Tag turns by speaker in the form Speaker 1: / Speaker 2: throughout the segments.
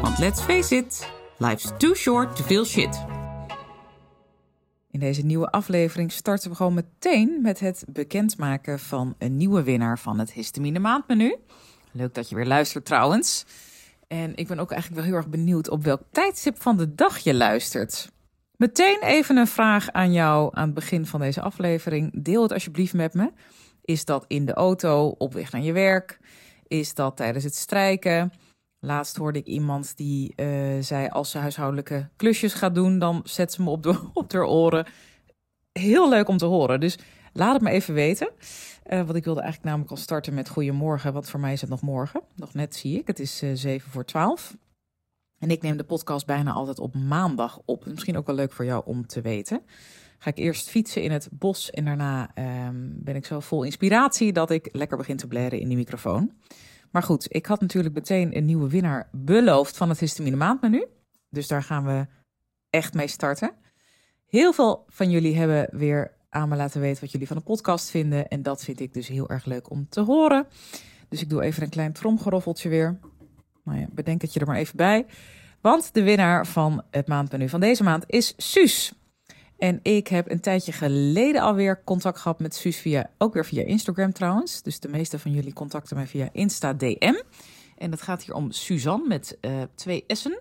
Speaker 1: want let's face it, life's too short to feel shit. In deze nieuwe aflevering starten we gewoon meteen met het bekendmaken van een nieuwe winnaar van het Histamine Maandmenu. Leuk dat je weer luistert trouwens. En ik ben ook eigenlijk wel heel erg benieuwd op welk tijdstip van de dag je luistert. Meteen even een vraag aan jou aan het begin van deze aflevering. Deel het alsjeblieft met me. Is dat in de auto, op weg naar je werk? Is dat tijdens het strijken? Laatst hoorde ik iemand die uh, zei: als ze huishoudelijke klusjes gaat doen, dan zet ze me op, de, op haar oren. Heel leuk om te horen. Dus laat het me even weten. Uh, want ik wilde eigenlijk namelijk al starten met Goedemorgen. Want voor mij is het nog morgen. Nog net zie ik. Het is uh, 7 voor 12. En ik neem de podcast bijna altijd op maandag op. Misschien ook wel leuk voor jou om te weten. Ga ik eerst fietsen in het bos en daarna um, ben ik zo vol inspiratie dat ik lekker begin te blaren in die microfoon. Maar goed, ik had natuurlijk meteen een nieuwe winnaar beloofd van het histamine maandmenu. Dus daar gaan we echt mee starten. Heel veel van jullie hebben weer aan me laten weten wat jullie van de podcast vinden. En dat vind ik dus heel erg leuk om te horen. Dus ik doe even een klein tromgeroffeltje weer. Nou ja, bedenk het je er maar even bij. Want de winnaar van het maandmenu van deze maand is Suus. En ik heb een tijdje geleden alweer contact gehad met Suus via, ook weer via Instagram trouwens. Dus de meeste van jullie contacten mij via Insta DM. En dat gaat hier om Suzanne met uh, twee S'en.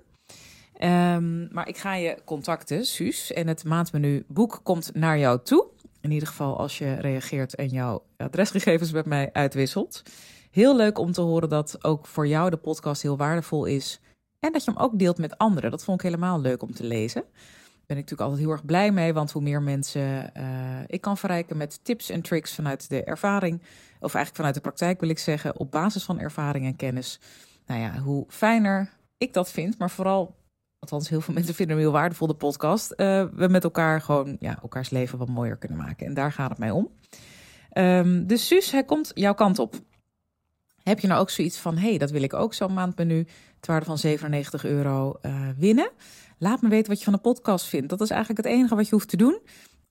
Speaker 1: Um, maar ik ga je contacten, Suus. En het maandmenu boek komt naar jou toe. In ieder geval als je reageert en jouw adresgegevens met mij uitwisselt. Heel leuk om te horen dat ook voor jou de podcast heel waardevol is. En dat je hem ook deelt met anderen. Dat vond ik helemaal leuk om te lezen ben ik natuurlijk altijd heel erg blij mee. Want hoe meer mensen uh, ik kan verrijken met tips en tricks vanuit de ervaring. Of eigenlijk vanuit de praktijk wil ik zeggen. Op basis van ervaring en kennis. Nou ja, hoe fijner ik dat vind. Maar vooral, althans heel veel mensen vinden hem heel waardevol, de podcast. Uh, we met elkaar gewoon ja, elkaars leven wat mooier kunnen maken. En daar gaat het mij om. Um, dus Suus, hij komt jouw kant op. Heb je nou ook zoiets van, hey, dat wil ik ook zo'n maandmenu, het waarde van 97 euro uh, winnen? Laat me weten wat je van de podcast vindt. Dat is eigenlijk het enige wat je hoeft te doen.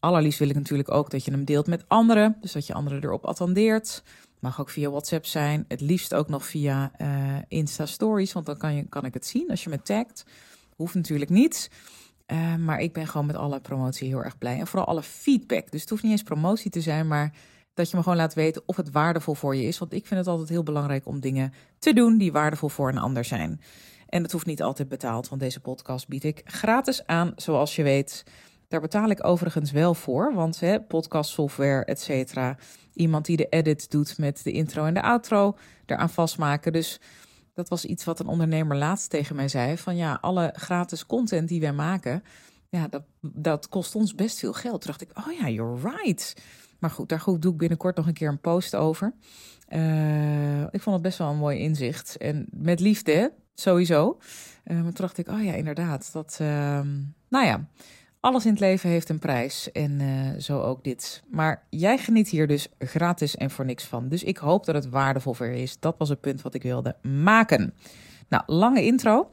Speaker 1: Allerliefst wil ik natuurlijk ook dat je hem deelt met anderen. Dus dat je anderen erop attendeert. Mag ook via WhatsApp zijn. Het liefst ook nog via uh, Insta Stories. Want dan kan, je, kan ik het zien als je me tagt. Hoeft natuurlijk niet. Uh, maar ik ben gewoon met alle promotie heel erg blij. En vooral alle feedback. Dus het hoeft niet eens promotie te zijn. Maar dat je me gewoon laat weten of het waardevol voor je is. Want ik vind het altijd heel belangrijk om dingen te doen die waardevol voor een ander zijn. En het hoeft niet altijd betaald, want deze podcast bied ik gratis aan, zoals je weet. Daar betaal ik overigens wel voor, want hè, podcast software, et cetera. Iemand die de edit doet met de intro en de outro, eraan vastmaken. Dus dat was iets wat een ondernemer laatst tegen mij zei. Van ja, alle gratis content die wij maken, ja, dat, dat kost ons best veel geld. Dacht ik, oh ja, you're right. Maar goed, daar doe ik binnenkort nog een keer een post over. Uh, ik vond het best wel een mooi inzicht. En met liefde, sowieso. Uh, maar toen dacht ik, oh ja, inderdaad. Dat, uh, nou ja, alles in het leven heeft een prijs. En uh, zo ook dit. Maar jij geniet hier dus gratis en voor niks van. Dus ik hoop dat het waardevol voor is. Dat was het punt wat ik wilde maken. Nou, lange intro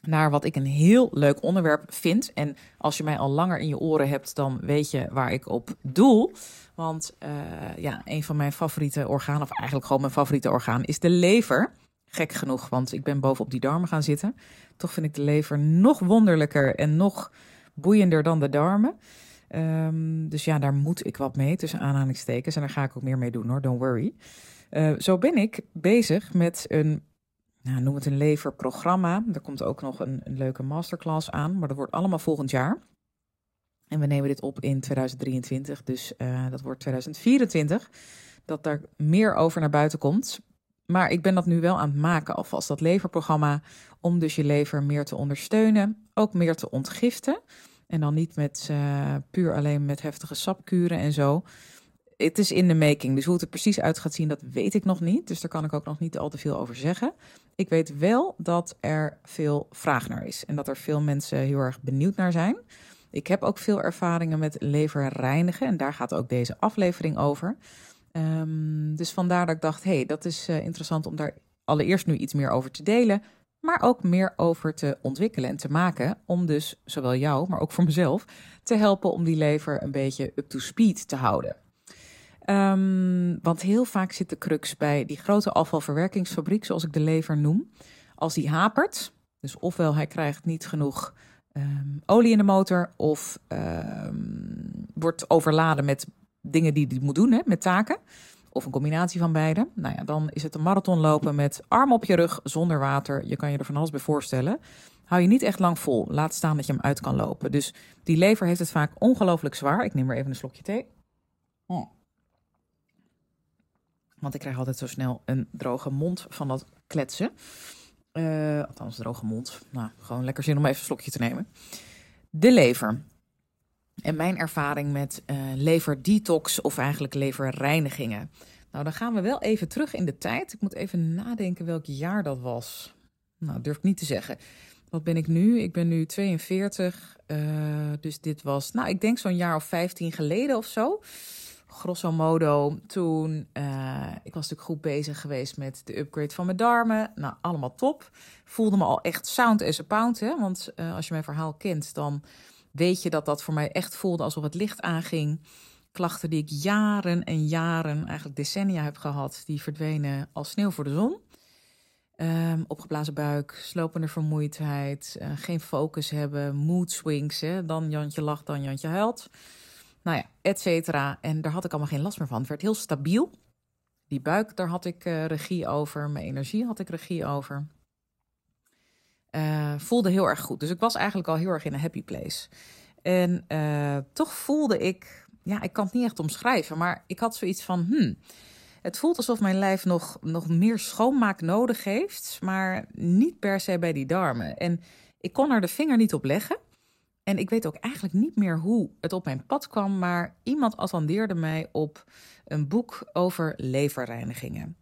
Speaker 1: naar wat ik een heel leuk onderwerp vind. En als je mij al langer in je oren hebt, dan weet je waar ik op doel. Want uh, ja, een van mijn favoriete organen, of eigenlijk gewoon mijn favoriete orgaan, is de lever. Gek genoeg, want ik ben bovenop die darmen gaan zitten. Toch vind ik de lever nog wonderlijker en nog boeiender dan de darmen. Um, dus ja, daar moet ik wat mee, tussen aanhalingstekens. En daar ga ik ook meer mee doen hoor, don't worry. Uh, zo ben ik bezig met een, nou, noem het een leverprogramma. Er komt ook nog een, leuke masterclass aan, maar dat wordt allemaal volgend jaar. En we nemen dit op in 2023, dus uh, dat wordt 2024. Dat daar meer over naar buiten komt. Maar ik ben dat nu wel aan het maken alvast, dat leverprogramma, om dus je lever meer te ondersteunen, ook meer te ontgiften. En dan niet met uh, puur alleen met heftige sapkuren en zo. het is in de making. Dus hoe het er precies uit gaat zien, dat weet ik nog niet. Dus daar kan ik ook nog niet al te veel over zeggen. Ik weet wel dat er veel vraag naar is. En dat er veel mensen heel erg benieuwd naar zijn. Ik heb ook veel ervaringen met leverreinigen. En daar gaat ook deze aflevering over. Um, dus vandaar dat ik dacht, hey, dat is uh, interessant om daar allereerst nu iets meer over te delen. Maar ook meer over te ontwikkelen en te maken. Om dus zowel jou, maar ook voor mezelf, te helpen om die lever een beetje up to speed te houden. Um, want heel vaak zit de crux bij die grote afvalverwerkingsfabriek, zoals ik de lever noem. Als die hapert, dus ofwel hij krijgt niet genoeg um, olie in de motor, of wordt overladen met dingen die hij moet doen, hè, met taken. Of een combinatie van beide. Nou ja, dan is het een marathon lopen met arm op je rug, zonder water. Je kan je er van alles bij voorstellen. Hou je niet echt lang vol. Laat staan dat je hem uit kan lopen. Dus die lever heeft het vaak ongelooflijk zwaar. Ik neem maar even een slokje thee. Oh. Want ik krijg altijd zo snel een droge mond van dat kletsen. Uh, althans, droge mond. Nou, gewoon lekker zin om even een slokje te nemen. De lever. En mijn ervaring met uh, leverdetox of eigenlijk leverreinigingen. Nou, dan gaan we wel even terug in de tijd. Ik moet even nadenken welk jaar dat was. Nou, durf ik niet te zeggen. Wat ben ik nu? Ik ben nu 42. Uh, dus dit was, nou, ik denk zo'n jaar of 15 geleden of zo grosso modo, toen, uh, ik was natuurlijk goed bezig geweest met de upgrade van mijn darmen. Nou, allemaal top. Voelde me al echt sound as a pound, hè. Want als je mijn verhaal kent, dan weet je dat dat voor mij echt voelde alsof het licht aanging. Klachten die ik jaren en jaren, eigenlijk decennia heb gehad, die verdwenen als sneeuw voor de zon. Um, opgeblazen buik, slopende vermoeidheid, uh, geen focus hebben, mood swings. Hè? Dan Jantje lacht, dan Jantje huilt. Nou ja, et cetera. En daar had ik allemaal geen last meer van. Het werd heel stabiel. Die buik, daar had ik uh, regie over. Mijn energie had ik regie over. Uh, voelde heel erg goed. Dus ik was eigenlijk al heel erg in een happy place. En uh, toch voelde ik, ja, ik kan het niet echt omschrijven, maar ik had zoiets van, hmm, het voelt alsof mijn lijf nog, nog meer schoonmaak nodig heeft, maar niet per se bij die darmen. En ik kon er de vinger niet op leggen. En ik weet ook eigenlijk niet meer hoe het op mijn pad kwam, maar iemand attendeerde mij op een boek over leverreinigingen.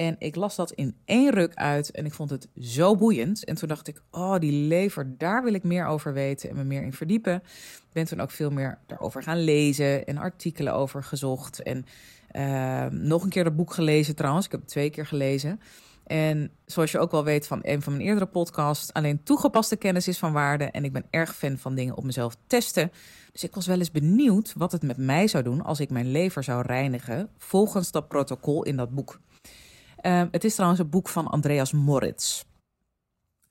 Speaker 1: En ik las dat in één ruk uit en ik vond het zo boeiend. En toen dacht ik, oh, die lever, daar wil ik meer over weten en me meer in verdiepen. Ik ben toen ook veel meer daarover gaan lezen en artikelen over gezocht. En uh, nog een keer dat boek gelezen trouwens. Ik heb het twee keer gelezen. En zoals je ook wel weet van een van mijn eerdere podcasts, alleen toegepaste kennis is van waarde. En ik ben erg fan van dingen op mezelf testen. Dus ik was wel eens benieuwd wat het met mij zou doen als ik mijn lever zou reinigen volgens dat protocol in dat boek. Uh, het is trouwens een boek van Andreas Moritz.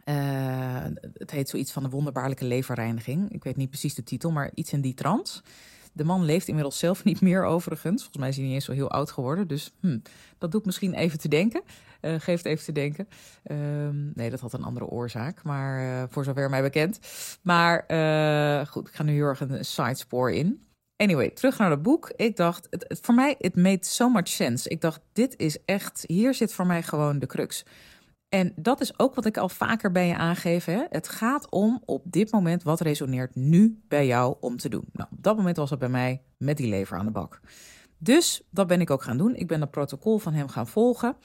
Speaker 1: Uh, het heet zoiets van de wonderbaarlijke leverreiniging. Ik weet niet precies de titel, maar iets in die trant. De man leeft inmiddels zelf niet meer overigens. Volgens mij is hij niet eens zo heel oud geworden. Dus hm, dat doet misschien even te denken. Uh, geeft even te denken. Um, nee, dat had een andere oorzaak. Maar uh, voor zover mij bekend. Maar goed, ik ga nu heel erg een sidespoor in. Anyway, terug naar het boek. Ik dacht, het, het, voor mij, it made so much sense. Ik dacht, dit is echt, hier zit voor mij gewoon de crux. En dat is ook wat ik al vaker bij je aangeef. Hè? Het gaat om op dit moment wat resoneert nu bij jou om te doen. Nou, op dat moment was het bij mij met die lever aan de bak. Dus dat ben ik ook gaan doen. Ik ben het protocol van hem gaan volgen.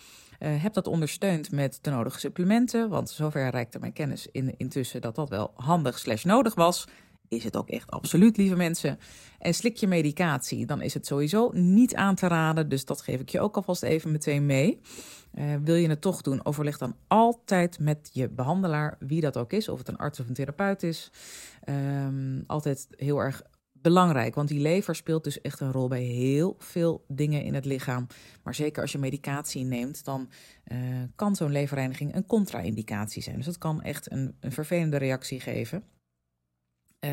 Speaker 1: Uh, heb dat ondersteund met de nodige supplementen. Want zover reikte mijn kennis in, intussen dat dat wel handig slash nodig was. Is het ook echt absoluut, lieve mensen. En slik je medicatie, dan is het sowieso niet aan te raden. Dus dat geef ik je ook alvast even meteen mee. Uh, wil je het toch doen, overleg dan altijd met je behandelaar, wie dat ook is, of het een arts of een therapeut is. Um, altijd heel erg belangrijk, want die lever speelt dus echt een rol bij heel veel dingen in het lichaam. Maar zeker als je medicatie neemt, dan uh, kan zo'n leverreiniging een contra-indicatie zijn. Dus dat kan echt een, een vervelende reactie geven. Uh,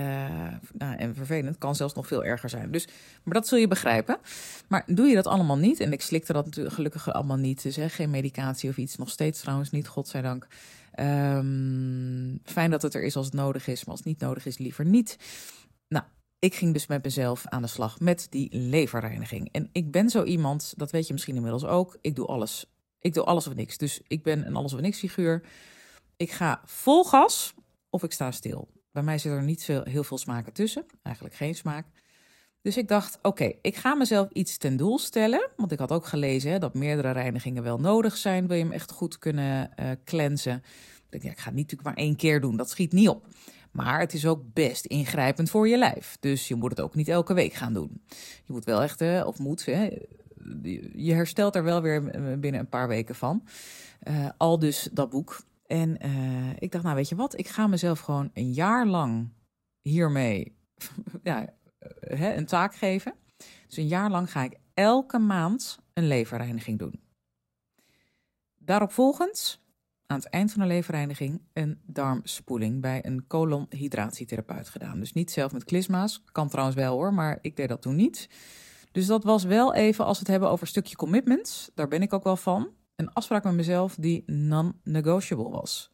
Speaker 1: nou, en vervelend kan zelfs nog veel erger zijn. Dus, maar dat zul je begrijpen. Maar doe je dat allemaal niet, en ik slikte dat natuurlijk gelukkig allemaal niet, dus hè, geen medicatie of iets, nog steeds trouwens niet, godzijdank. Um, fijn dat het er is als het nodig is, maar als het niet nodig is, liever niet. Nou, ik ging dus met mezelf aan de slag met die leverreiniging. En ik ben zo iemand, dat weet je misschien inmiddels ook, ik doe alles. Ik doe alles of niks. Dus ik ben een alles of niks figuur. Ik ga vol gas of ik sta stil. Bij mij zit er niet veel, heel veel smaken tussen. Eigenlijk geen smaak. Dus ik dacht, oké, ik ga mezelf iets ten doel stellen. Want ik had ook gelezen hè, dat meerdere reinigingen wel nodig zijn. Wil je hem echt goed kunnen uh, cleansen. Ik ja, ik ga het niet natuurlijk maar één keer doen. Dat schiet niet op. Maar het is ook best ingrijpend voor je lijf. Dus je moet het ook niet elke week gaan doen. Je moet wel echt, of moet, hè, je herstelt er wel weer binnen een paar weken van. Uh, al dus dat boek. En uh, ik dacht, nou weet je wat, ik ga mezelf gewoon een jaar lang hiermee ja, uh, hè, een taak geven. Dus een jaar lang ga ik elke maand een leverreiniging doen. Daarop volgens, aan het eind van de leverreiniging, een darmspoeling bij een colonhydratietherapeut gedaan. Dus niet zelf met klisma's, kan trouwens wel hoor, maar ik deed dat toen niet. Dus dat was wel even, als we het hebben over een stukje commitments, daar ben ik ook wel van. Een afspraak met mezelf die non-negotiable was.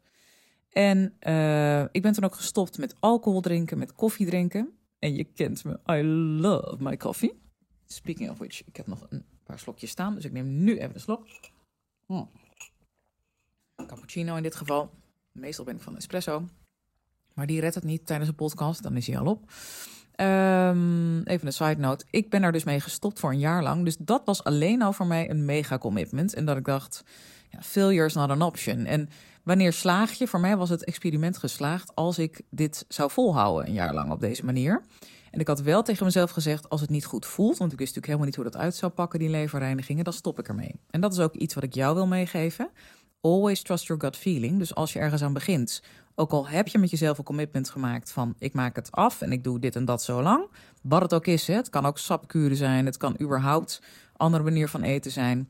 Speaker 1: En uh, ik ben toen ook gestopt met alcohol drinken, met koffie drinken. En je kent me, I love my coffee. Speaking of which, ik heb nog een paar slokjes staan, dus ik neem nu even een slok. Hmm. Cappuccino in dit geval. Meestal ben ik van espresso. Maar die redt het niet tijdens een podcast, dan is hij al op. Um, even een side note. Ik ben er dus mee gestopt voor een jaar lang. Dus dat was alleen al voor mij een mega commitment. En dat ik dacht, ja, failure is not an option. En wanneer slaag je? Voor mij was het experiment geslaagd als ik dit zou volhouden een jaar lang op deze manier. En ik had wel tegen mezelf gezegd, als het niet goed voelt, want ik wist natuurlijk helemaal niet hoe dat uit zou pakken, die leverreinigingen, dan stop ik ermee. En dat is ook iets wat ik jou wil meegeven. Always trust your gut feeling. Dus als je ergens aan begint, ook al heb je met jezelf een commitment gemaakt van ik maak het af en ik doe dit en dat zo lang. Wat het ook is, het kan ook sapkuren zijn, het kan überhaupt andere manier van eten zijn.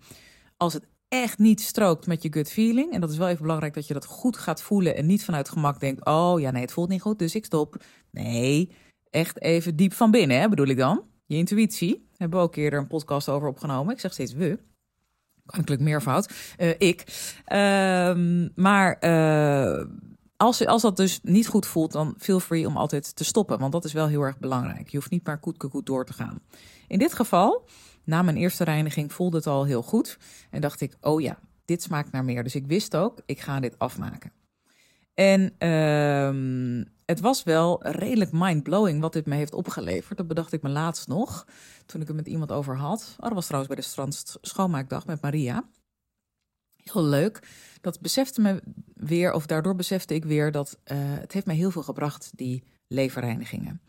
Speaker 1: Als het echt niet strookt met je gut feeling, en dat is wel even belangrijk dat je dat goed gaat voelen en niet vanuit gemak denkt, oh ja nee, het voelt niet goed, dus ik stop. Nee, echt even diep van binnen, hè, bedoel ik dan. Je intuïtie, hebben we ook eerder een podcast over opgenomen. Ik zeg steeds we, koninklijk meervoud, uh, ik. Uh, maar uh, als, als dat dus niet goed voelt, dan feel free om altijd te stoppen. Want dat is wel heel erg belangrijk. Je hoeft niet maar koet door te gaan. In dit geval, na mijn eerste reiniging, voelde het al heel goed. En dacht ik, oh ja, dit smaakt naar meer. Dus ik wist ook, ik ga dit afmaken. En uh, het was wel redelijk mind-blowing wat dit me heeft opgeleverd. Dat bedacht ik me laatst nog, toen ik het met iemand over had. Oh, dat was trouwens bij de Strand Schoonmaakdag met Maria. Heel leuk. Dat besefte me weer, of daardoor besefte ik weer dat uh, het heeft mij heel veel gebracht, die leverreinigingen.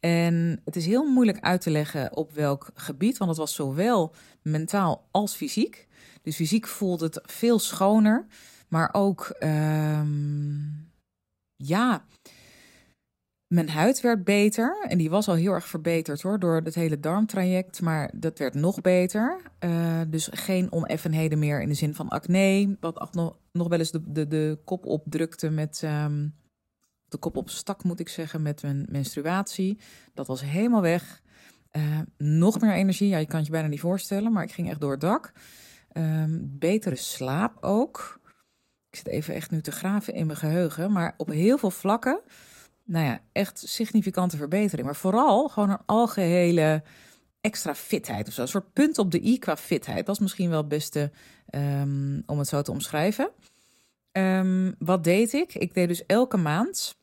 Speaker 1: En het is heel moeilijk uit te leggen op welk gebied, want het was zowel mentaal als fysiek. Dus fysiek voelde het veel schoner, maar ook, um, ja, mijn huid werd beter. En die was al heel erg verbeterd hoor, door het hele darmtraject. Maar dat werd nog beter. Uh, dus geen oneffenheden meer in de zin van acne. Wat nog, wel eens de, de, de kop opdrukte met. Um, de kop op stak, moet ik zeggen, met mijn menstruatie. Dat was helemaal weg. Uh, nog meer energie. Ja, je kan het je bijna niet voorstellen, maar ik ging echt door het dak. Um, betere slaap ook. Ik zit even echt nu te graven in mijn geheugen. Maar op heel veel vlakken nou ja, echt significante verbetering. Maar vooral gewoon een algehele extra fitheid of zo. Een soort punt op de i qua fitheid. Dat is misschien wel het beste um, om het zo te omschrijven. Um, wat deed ik? Ik deed dus elke maand.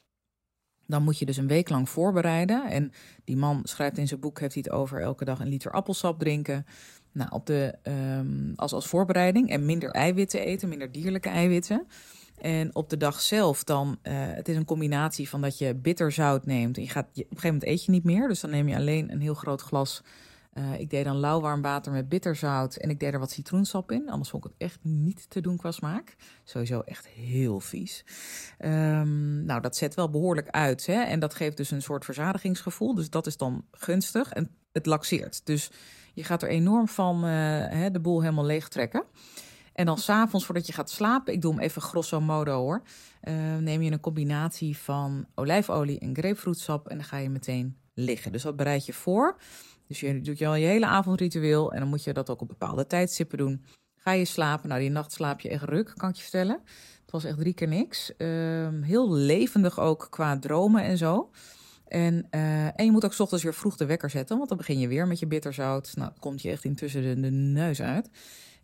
Speaker 1: Dan moet je dus een week lang voorbereiden. En die man schrijft in zijn boek, heeft hij het over elke dag een liter appelsap drinken. Nou, op de, um, als, als voorbereiding. En minder eiwitten eten, minder dierlijke eiwitten. En op de dag zelf dan, uh, het is een combinatie van dat je bitterzout neemt. En je gaat, op een gegeven moment eet je niet meer, dus dan neem je alleen een heel groot glas. Uh, ik deed dan lauwwarm water met bitterzout en ik deed er wat citroensap in. Anders vond ik het echt niet te doen qua smaak. Sowieso echt heel vies. Um, nou, dat zet wel behoorlijk uit. Hè? En dat geeft dus een soort verzadigingsgevoel. Dus dat is dan gunstig en het laxeert. Dus je gaat er enorm van uh, de boel helemaal leeg trekken. En dan s'avonds voordat je gaat slapen, ik doe hem even grosso modo hoor, uh, neem je een combinatie van olijfolie en grapefruitsap en dan ga je meteen liggen. Dus dat bereid je voor. Dus je doet je al je hele avondritueel en dan moet je dat ook op bepaalde tijdstippen doen. Ga je slapen? Nou, die nacht slaap je echt ruk, kan ik je vertellen. Het was echt drie keer niks. Uh, heel levendig ook qua dromen en zo. En, uh, en je moet ook ochtends weer vroeg de wekker zetten, want dan begin je weer met je bitterzout. Nou, komt je echt intussen de neus uit.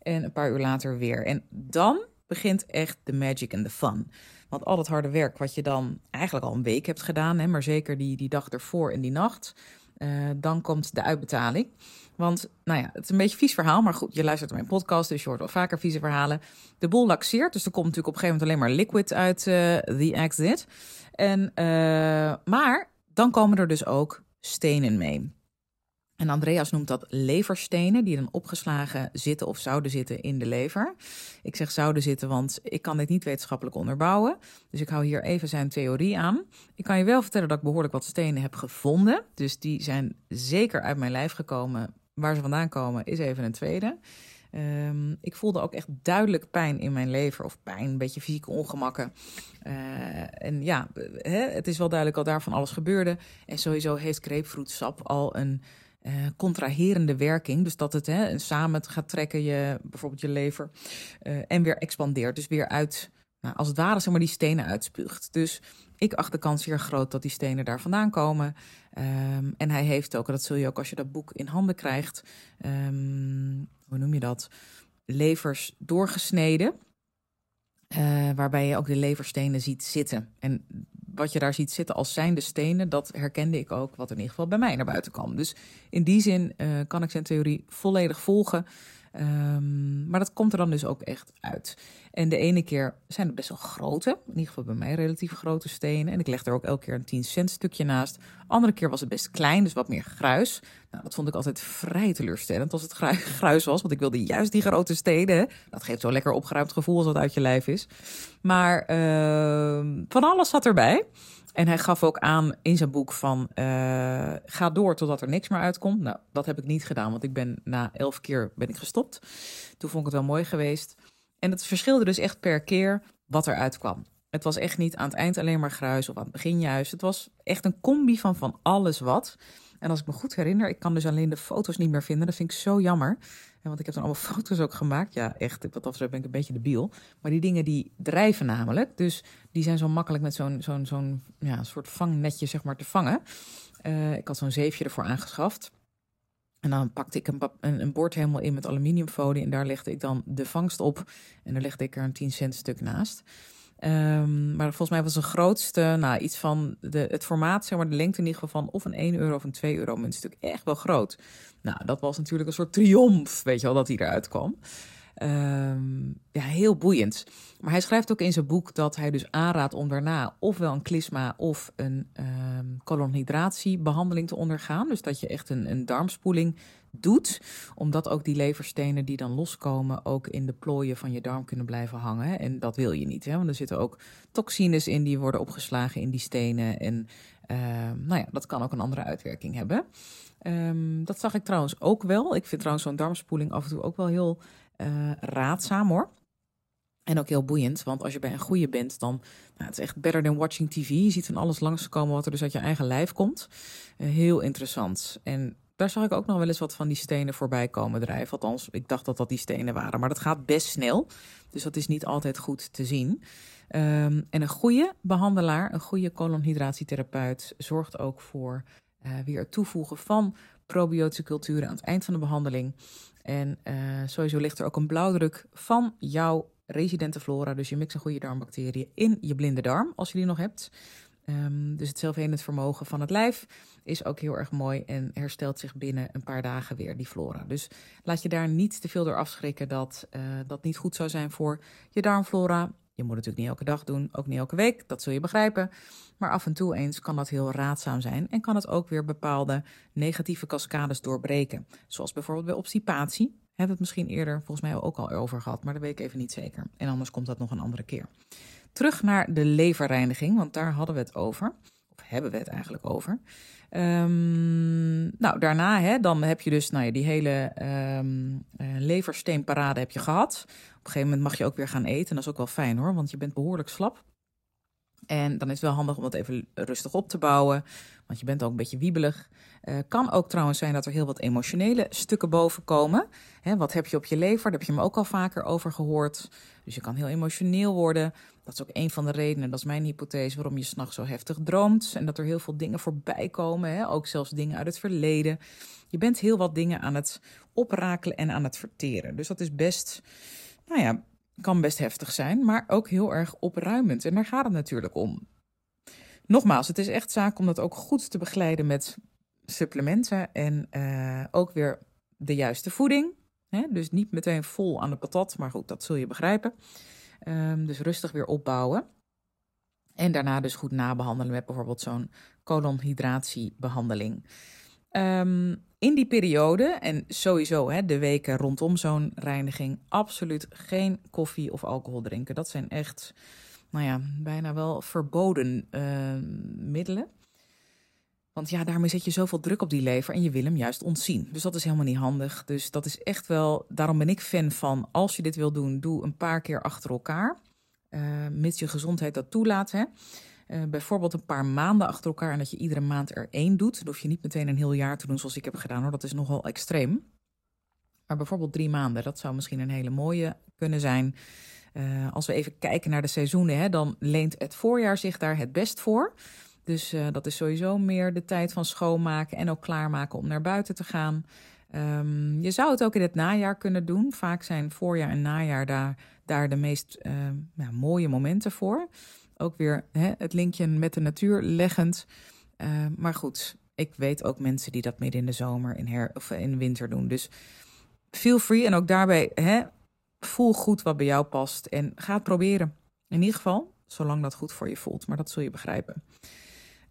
Speaker 1: En een paar uur later weer. En dan begint echt de magic en de fun. Want al het harde werk wat je dan eigenlijk al een week hebt gedaan, hè, maar zeker die, die dag ervoor en die nacht, dan komt de uitbetaling. Want, nou ja, het is een beetje vies verhaal, maar goed, je luistert naar mijn podcast, dus je hoort wel vaker vieze verhalen. De boel laxeert, dus er komt natuurlijk op een gegeven moment alleen maar liquid uit uh, The Exit. En, uh, maar dan komen er dus ook stenen mee. En Andreas noemt dat leverstenen, die dan opgeslagen zitten of zouden zitten in de lever. Ik zeg zouden zitten, want ik kan dit niet wetenschappelijk onderbouwen. Dus ik hou hier even zijn theorie aan. Ik kan je wel vertellen dat ik behoorlijk wat stenen heb gevonden. Dus die zijn zeker uit mijn lijf gekomen. Waar ze vandaan komen is even een tweede. Um, ik voelde ook echt duidelijk pijn in mijn lever, of pijn, een beetje fysieke ongemakken. Uh, en ja, hè, het is wel duidelijk al daarvan alles gebeurde. En sowieso heeft grapefruitsap al een uh, contraherende werking. Dus dat het hè, samen gaat trekken, je, bijvoorbeeld je lever, uh, en weer expandeert. Dus weer uit, nou, als het ware, zeg maar, die stenen uitspuugt. Dus ik acht de kans zeer groot dat die stenen daar vandaan komen. Um, en hij heeft ook, en dat zul je ook als je dat boek in handen krijgt, um, hoe noem je dat? Levers doorgesneden. Uh, waarbij je ook de leverstenen ziet zitten. En wat je daar ziet zitten als zijnde stenen, dat herkende ik ook, wat in ieder geval bij mij naar buiten kwam. Dus in die zin uh, kan ik zijn theorie volledig volgen. Um, maar dat komt er dan dus ook echt uit. En de ene keer zijn het best wel grote, in ieder geval bij mij relatief grote stenen. En ik leg er ook elke keer een 10 cent stukje naast. Andere keer was het best klein, dus wat meer gruis. Nou, dat vond ik altijd vrij teleurstellend als het gruis was, want ik wilde juist die grote stenen. Dat geeft zo'n lekker opgeruimd gevoel als dat uit je lijf is. Maar uh, van alles zat erbij. En hij gaf ook aan in zijn boek van uh, ga door totdat er niks meer uitkomt. Nou, dat heb ik niet gedaan, want ik ben na elf keer ben ik gestopt. Toen vond ik het wel mooi geweest. En het verschilde dus echt per keer wat er uitkwam. Het was echt niet aan het eind alleen maar gruis of aan het begin juist. Het was echt een combi van van alles wat. En als ik me goed herinner, ik kan dus alleen de foto's niet meer vinden. Dat vind ik zo jammer. Want ik heb dan allemaal foto's ook gemaakt. Ja, echt, wat dat ben ik een beetje debiel. Maar die dingen die drijven namelijk. Dus die zijn zo makkelijk met zo'n zo'n zo'n ja, soort vangnetje zeg maar te vangen. Uh, ik had zo'n zeefje ervoor aangeschaft. En dan pakte ik een, een, een bord helemaal in met aluminiumfolie. En daar legde ik dan de vangst op. En daar legde ik er een 10 cent stuk naast. Um, maar volgens mij was de grootste, nou, iets van de, het formaat, zeg maar, de lengte in ieder geval van of een 1 euro of een 2 euro muntstuk echt wel groot. Nou, dat was natuurlijk een soort triomf, weet je wel, dat hij eruit kwam. Um, ja, heel boeiend. Maar hij schrijft ook in zijn boek dat hij dus aanraadt om daarna ofwel een klisma of een um, colonhydratiebehandeling te ondergaan. Dus dat je echt een, een darmspoeling doet, omdat ook die leverstenen die dan loskomen ook in de plooien van je darm kunnen blijven hangen. En dat wil je niet, hè? want er zitten ook toxines in die worden opgeslagen in die stenen. En uh, nou ja, dat kan ook een andere uitwerking hebben. Um, dat zag ik trouwens ook wel. Ik vind trouwens zo'n darmspoeling af en toe ook wel heel uh, raadzaam hoor. En ook heel boeiend, want als je bij een goede bent, dan nou, het is echt better than watching TV. Je ziet van alles langskomen wat er dus uit je eigen lijf komt. Uh, heel interessant. En daar zag ik ook nog wel eens wat van die stenen voorbij komen drijven. Althans, ik dacht dat dat die stenen waren. Maar dat gaat best snel. Dus dat is niet altijd goed te zien. Um, en een goede behandelaar, een goede colonhydratietherapeut, zorgt ook voor uh, weer het toevoegen van probiotische culturen aan het eind van de behandeling. En uh, sowieso ligt er ook een blauwdruk van jouw residente flora, dus je mix en goede darmbacteriën, in je blinde darm, als je die nog hebt. Um, dus het zelfhelend vermogen van het lijf is ook heel erg mooi en herstelt zich binnen een paar dagen weer, die flora. Dus laat je daar niet te veel door afschrikken dat uh, dat niet goed zou zijn voor je darmflora. Je moet het natuurlijk niet elke dag doen, ook niet elke week, dat zul je begrijpen. Maar af en toe eens kan dat heel raadzaam zijn en kan het ook weer bepaalde negatieve cascades doorbreken. Zoals bijvoorbeeld bij obstipatie. Hebben we het misschien eerder volgens mij ook al over gehad, maar dat weet ik even niet zeker. En anders komt dat nog een andere keer. Terug naar de leverreiniging, want daar hadden we het over. Of hebben we het eigenlijk over. Um, nou, daarna hè, dan heb je dus nou ja, die hele um, uh, leversteenparade heb je gehad. Op een gegeven moment mag je ook weer gaan eten. En dat is ook wel fijn hoor, want je bent behoorlijk slap. En dan is het wel handig om dat even rustig op te bouwen, want je bent ook een beetje wiebelig. Uh, kan ook trouwens zijn dat er heel wat emotionele stukken boven komen. Hè, wat heb je op je lever? Daar heb je me ook al vaker over gehoord. Dus je kan heel emotioneel worden. Dat is ook een van de redenen, dat is mijn hypothese, waarom je s'nachts zo heftig droomt. En dat er heel veel dingen voorbij komen, hè? ook zelfs dingen uit het verleden. Je bent heel wat dingen aan het oprakelen en aan het verteren. Dus dat is best, nou ja, kan best heftig zijn, maar ook heel erg opruimend. En daar gaat het natuurlijk om. Nogmaals, het is echt zaak om dat ook goed te begeleiden met supplementen en eh, ook weer de juiste voeding. Hè? Dus niet meteen vol aan de patat, maar goed, dat zul je begrijpen. Ehm, dus rustig weer opbouwen. En daarna dus goed nabehandelen met bijvoorbeeld zo'n colonhydratiebehandeling. Um, in die periode, en sowieso hè, de weken rondom zo'n reiniging, absoluut geen koffie of alcohol drinken. Dat zijn echt, nou ja, bijna wel verboden uh, middelen. Want ja, daarmee zet je zoveel druk op die lever en je wil hem juist ontzien. Dus dat is helemaal niet handig. Dus dat is echt wel, daarom ben ik fan van, als je dit wil doen, doe een paar keer achter elkaar. Uh, mits je gezondheid dat toelaat. Hè. Uh, bijvoorbeeld een paar maanden achter elkaar en dat je iedere maand er één doet. Dan hoef je niet meteen een heel jaar te doen zoals ik heb gedaan hoor. Dat is nogal extreem. Maar bijvoorbeeld drie maanden, dat zou misschien een hele mooie kunnen zijn. Uh, als we even kijken naar de seizoenen, hè, dan leent het voorjaar zich daar het best voor. Dus uh, dat is sowieso meer de tijd van schoonmaken en ook klaarmaken om naar buiten te gaan. Um, je zou het ook in het najaar kunnen doen. Vaak zijn voorjaar en najaar daar, daar de meest uh, ja, mooie momenten voor. Ook weer hè, het linkje met de natuur leggend. Uh, maar goed, ik weet ook mensen die dat midden in de zomer in her, of in winter doen. Dus feel free en ook daarbij hè, voel goed wat bij jou past en ga het proberen. In ieder geval, zolang dat goed voor je voelt. Maar dat zul je begrijpen.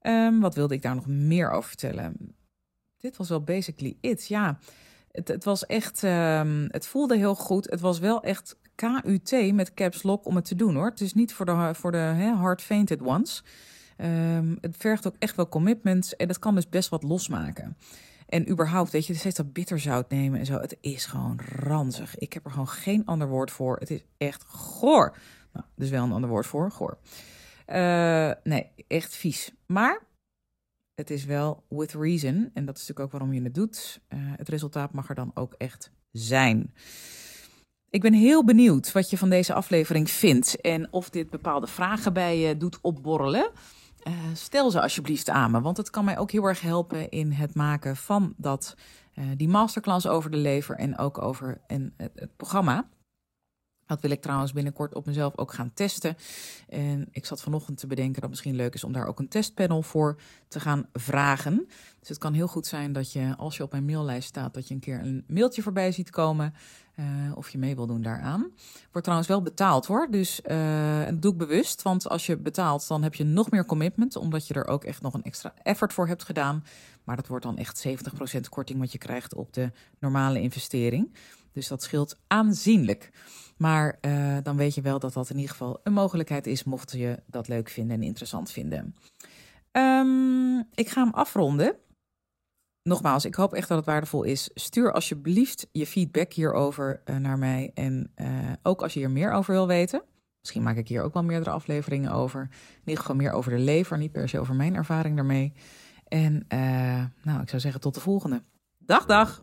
Speaker 1: Um, wat wilde ik daar nog meer over vertellen? Dit was wel basically it. Ja, het, het was echt. Um, het voelde heel goed. Het was wel echt KUT met caps lock om het te doen hoor. Het is niet voor de, voor de hard fainted ones. Um, het vergt ook echt wel commitment en het kan dus best wat losmaken. En überhaupt, weet je, steeds dat bitterzout nemen en zo. Het is gewoon ranzig. Ik heb er gewoon geen ander woord voor. Het is echt goor. Nou, dus wel een ander woord voor, goor. Uh, nee, echt vies. Maar het is wel with reason. En dat is natuurlijk ook waarom je het doet. Uh, het resultaat mag er dan ook echt zijn. Ik ben heel benieuwd wat je van deze aflevering vindt en of dit bepaalde vragen bij je doet opborrelen. Uh, stel ze alsjeblieft aan me, want het kan mij ook heel erg helpen in het maken van dat, die masterclass over de lever en ook over en het programma. Dat wil ik trouwens binnenkort op mezelf ook gaan testen. En ik zat vanochtend te bedenken dat het misschien leuk is om daar ook een testpanel voor te gaan vragen. Dus het kan heel goed zijn dat je, als je op mijn maillijst staat, dat je een keer een mailtje voorbij ziet komen. Uh, of je mee wil doen daaraan. Wordt trouwens wel betaald hoor. Dus dat doe ik bewust. Want als je betaalt, dan heb je nog meer commitment. Omdat je er ook echt nog een extra effort voor hebt gedaan. Maar dat wordt dan echt 70% korting wat je krijgt op de normale investering. Dus dat scheelt aanzienlijk. Maar uh, dan weet je wel dat dat in ieder geval een mogelijkheid is, mocht je dat leuk vinden en interessant vinden. Um, ik ga hem afronden. Nogmaals, ik hoop echt dat het waardevol is. Stuur alsjeblieft je feedback hierover uh, naar mij. En uh, ook als je hier meer over wil weten. Misschien maak ik hier ook wel meerdere afleveringen over. In ieder geval meer over de lever, niet per se over mijn ervaring daarmee. En nou, ik zou zeggen tot de volgende. Dag, dag!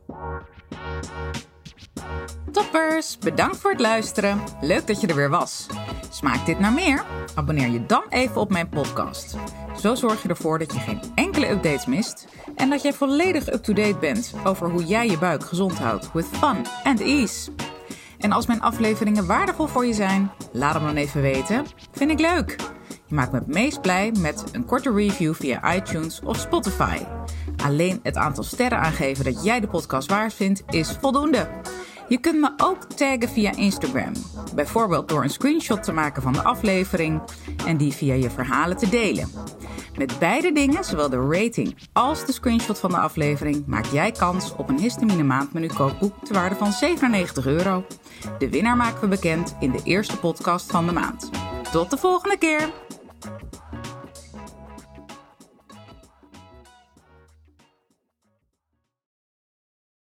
Speaker 1: Toppers, bedankt voor het luisteren. Leuk dat je er weer was. Smaakt dit naar meer? Abonneer je dan even op mijn podcast. Zo zorg je ervoor dat je geen enkele updates mist en dat jij volledig up-to-date bent over hoe jij je buik gezond houdt with fun and ease. En als mijn afleveringen waardevol voor je zijn, laat hem dan even weten. Vind ik leuk. Je maakt me het meest blij met een korte review via iTunes of Spotify. Alleen het aantal sterren aangeven dat jij de podcast waard vindt is voldoende. Je kunt me ook taggen via Instagram. Bijvoorbeeld door een screenshot te maken van de aflevering en die via je verhalen te delen. Met beide dingen, zowel de rating als de screenshot van de aflevering, maak jij kans op een histamine maandmenu kookboek te waarde van 97 euro. De winnaar maken we bekend in de eerste podcast van de maand. Tot de volgende keer! Thank you.